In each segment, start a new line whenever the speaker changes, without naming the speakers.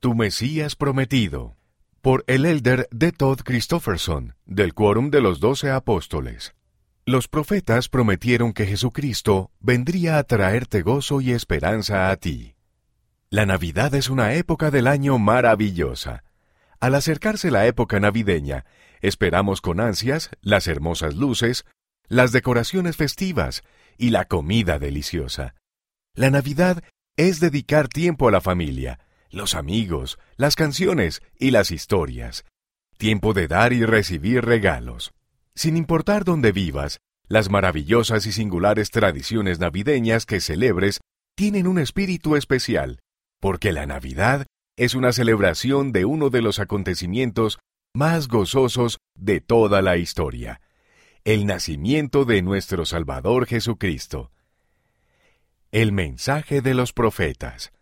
Tu Mesías prometido, por el elder de Todd Christofferson, del Quórum de los Doce Apóstoles. Los profetas prometieron que Jesucristo vendría a traerte gozo y esperanza a ti. La Navidad es una época del año maravillosa. Al acercarse la época navideña, esperamos con ansias las hermosas luces, las decoraciones festivas y la comida deliciosa. La Navidad es dedicar tiempo a la familia, los amigos, las canciones y las historias. Tiempo de dar y recibir regalos. Sin importar dónde vivas, las maravillosas y singulares tradiciones navideñas que celebres tienen un espíritu especial, porque la Navidad es una celebración de uno de los acontecimientos más gozosos de toda la historia, el nacimiento de nuestro Salvador Jesucristo. El mensaje de los profetas.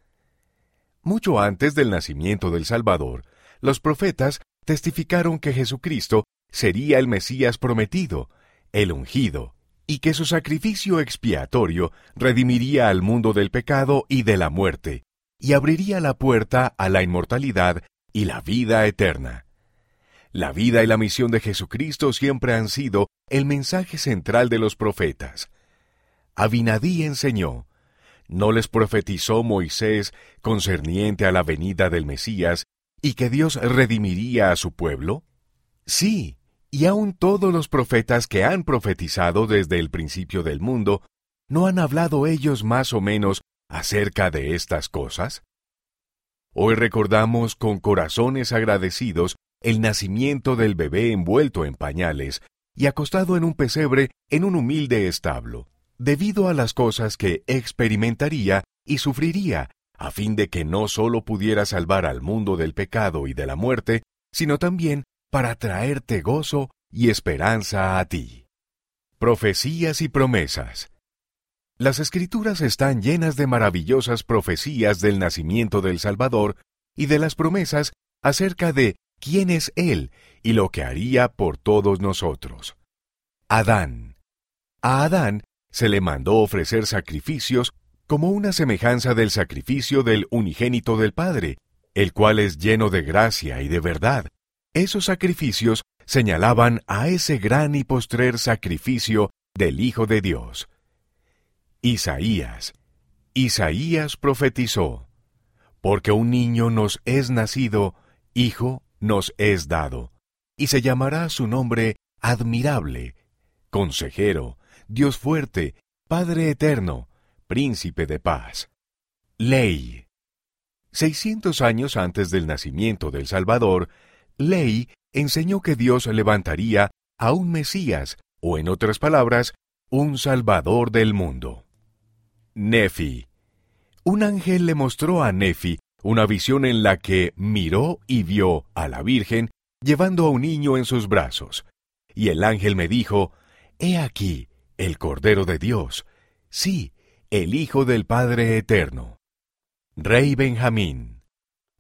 Mucho antes del nacimiento del Salvador, los profetas testificaron que Jesucristo sería el Mesías prometido, el ungido, y que su sacrificio expiatorio redimiría al mundo del pecado y de la muerte, y abriría la puerta a la inmortalidad y la vida eterna. La vida y la misión de Jesucristo siempre han sido el mensaje central de los profetas. Abinadí enseñó, ¿No les profetizó Moisés concerniente a la venida del Mesías y que Dios redimiría a su pueblo? Sí, y aun todos los profetas que han profetizado desde el principio del mundo, ¿no han hablado ellos más o menos acerca de estas cosas? Hoy recordamos con corazones agradecidos el nacimiento del bebé envuelto en pañales y acostado en un pesebre en un humilde establo debido a las cosas que experimentaría y sufriría, a fin de que no sólo pudiera salvar al mundo del pecado y de la muerte, sino también para traerte gozo y esperanza a ti. Profecías y promesas. Las escrituras están llenas de maravillosas profecías del nacimiento del Salvador y de las promesas acerca de quién es Él y lo que haría por todos nosotros. Adán. A Adán se le mandó ofrecer sacrificios como una semejanza del sacrificio del unigénito del Padre, el cual es lleno de gracia y de verdad. Esos sacrificios señalaban a ese gran y postrer sacrificio del Hijo de Dios. Isaías. Isaías profetizó, porque un niño nos es nacido, hijo nos es dado, y se llamará su nombre admirable, consejero, Dios fuerte, Padre eterno, príncipe de paz. Ley. Seiscientos años antes del nacimiento del Salvador, Ley enseñó que Dios levantaría a un Mesías, o en otras palabras, un Salvador del mundo. Nefi. Un ángel le mostró a Nefi una visión en la que miró y vio a la Virgen llevando a un niño en sus brazos. Y el ángel me dijo, He aquí, el Cordero de Dios, sí, el Hijo del Padre Eterno. Rey Benjamín.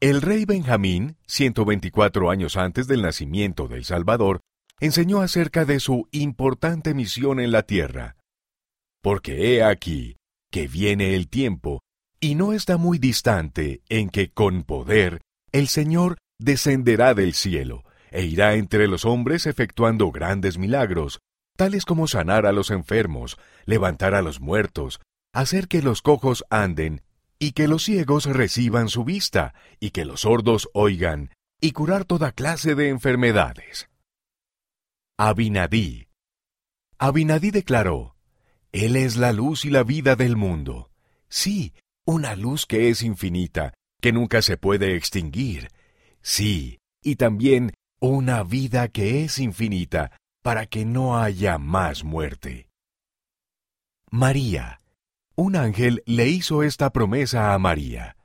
El rey Benjamín, 124 años antes del nacimiento del Salvador, enseñó acerca de su importante misión en la tierra. Porque he aquí que viene el tiempo, y no está muy distante, en que con poder el Señor descenderá del cielo, e irá entre los hombres efectuando grandes milagros, tales como sanar a los enfermos, levantar a los muertos, hacer que los cojos anden, y que los ciegos reciban su vista, y que los sordos oigan, y curar toda clase de enfermedades. Abinadí. Abinadí declaró, Él es la luz y la vida del mundo. Sí, una luz que es infinita, que nunca se puede extinguir. Sí, y también una vida que es infinita, para que no haya más muerte. María. Un ángel le hizo esta promesa a María.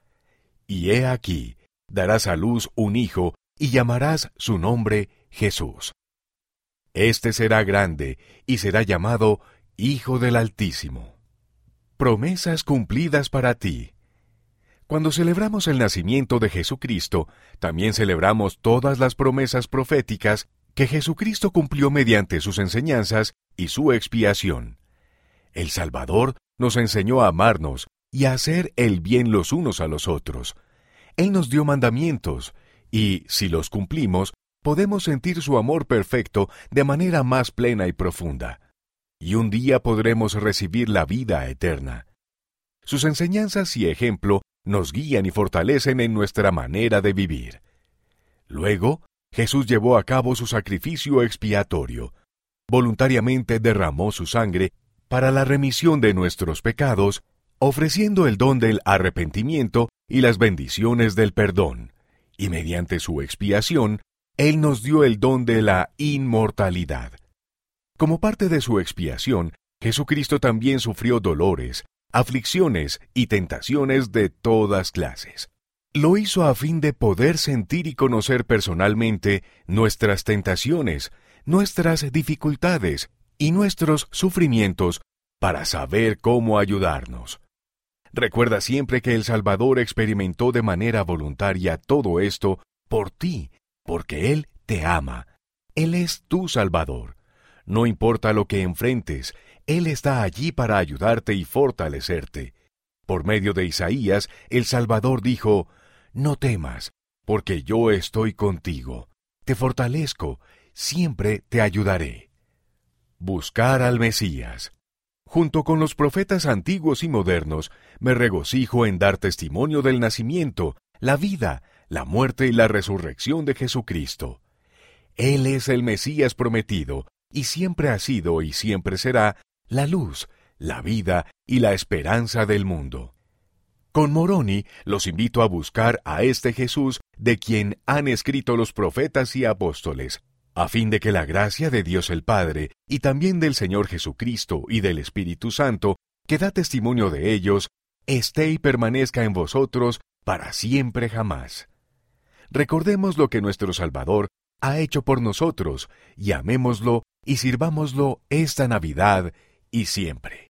Y he aquí, darás a luz un hijo, y llamarás su nombre Jesús. Este será grande, y será llamado Hijo del Altísimo. Promesas cumplidas para ti. Cuando celebramos el nacimiento de Jesucristo, también celebramos todas las promesas proféticas que Jesucristo cumplió mediante sus enseñanzas y su expiación. El Salvador nos enseñó a amarnos y a hacer el bien los unos a los otros. Él nos dio mandamientos, y si los cumplimos, podemos sentir su amor perfecto de manera más plena y profunda. Y un día podremos recibir la vida eterna. Sus enseñanzas y ejemplo nos guían y fortalecen en nuestra manera de vivir. Luego, Jesús llevó a cabo su sacrificio expiatorio. Voluntariamente derramó su sangre para la remisión de nuestros pecados, ofreciendo el don del arrepentimiento y las bendiciones del perdón. Y mediante su expiación, Él nos dio el don de la inmortalidad. Como parte de su expiación, Jesucristo también sufrió dolores, aflicciones y tentaciones de todas clases. Lo hizo a fin de poder sentir y conocer personalmente nuestras tentaciones, nuestras dificultades y nuestros sufrimientos para saber cómo ayudarnos. Recuerda siempre que el Salvador experimentó de manera voluntaria todo esto por ti, porque Él te ama. Él es tu Salvador. No importa lo que enfrentes, él está allí para ayudarte y fortalecerte. Por medio de Isaías, el Salvador dijo, No temas, porque yo estoy contigo. Te fortalezco, siempre te ayudaré. Buscar al Mesías. Junto con los profetas antiguos y modernos, me regocijo en dar testimonio del nacimiento, la vida, la muerte y la resurrección de Jesucristo. Él es el Mesías prometido, y siempre ha sido y siempre será la luz, la vida y la esperanza del mundo. Con Moroni los invito a buscar a este Jesús de quien han escrito los profetas y apóstoles, a fin de que la gracia de Dios el Padre y también del Señor Jesucristo y del Espíritu Santo, que da testimonio de ellos, esté y permanezca en vosotros para siempre jamás. Recordemos lo que nuestro Salvador ha hecho por nosotros y amémoslo y sirvámoslo esta Navidad y siempre.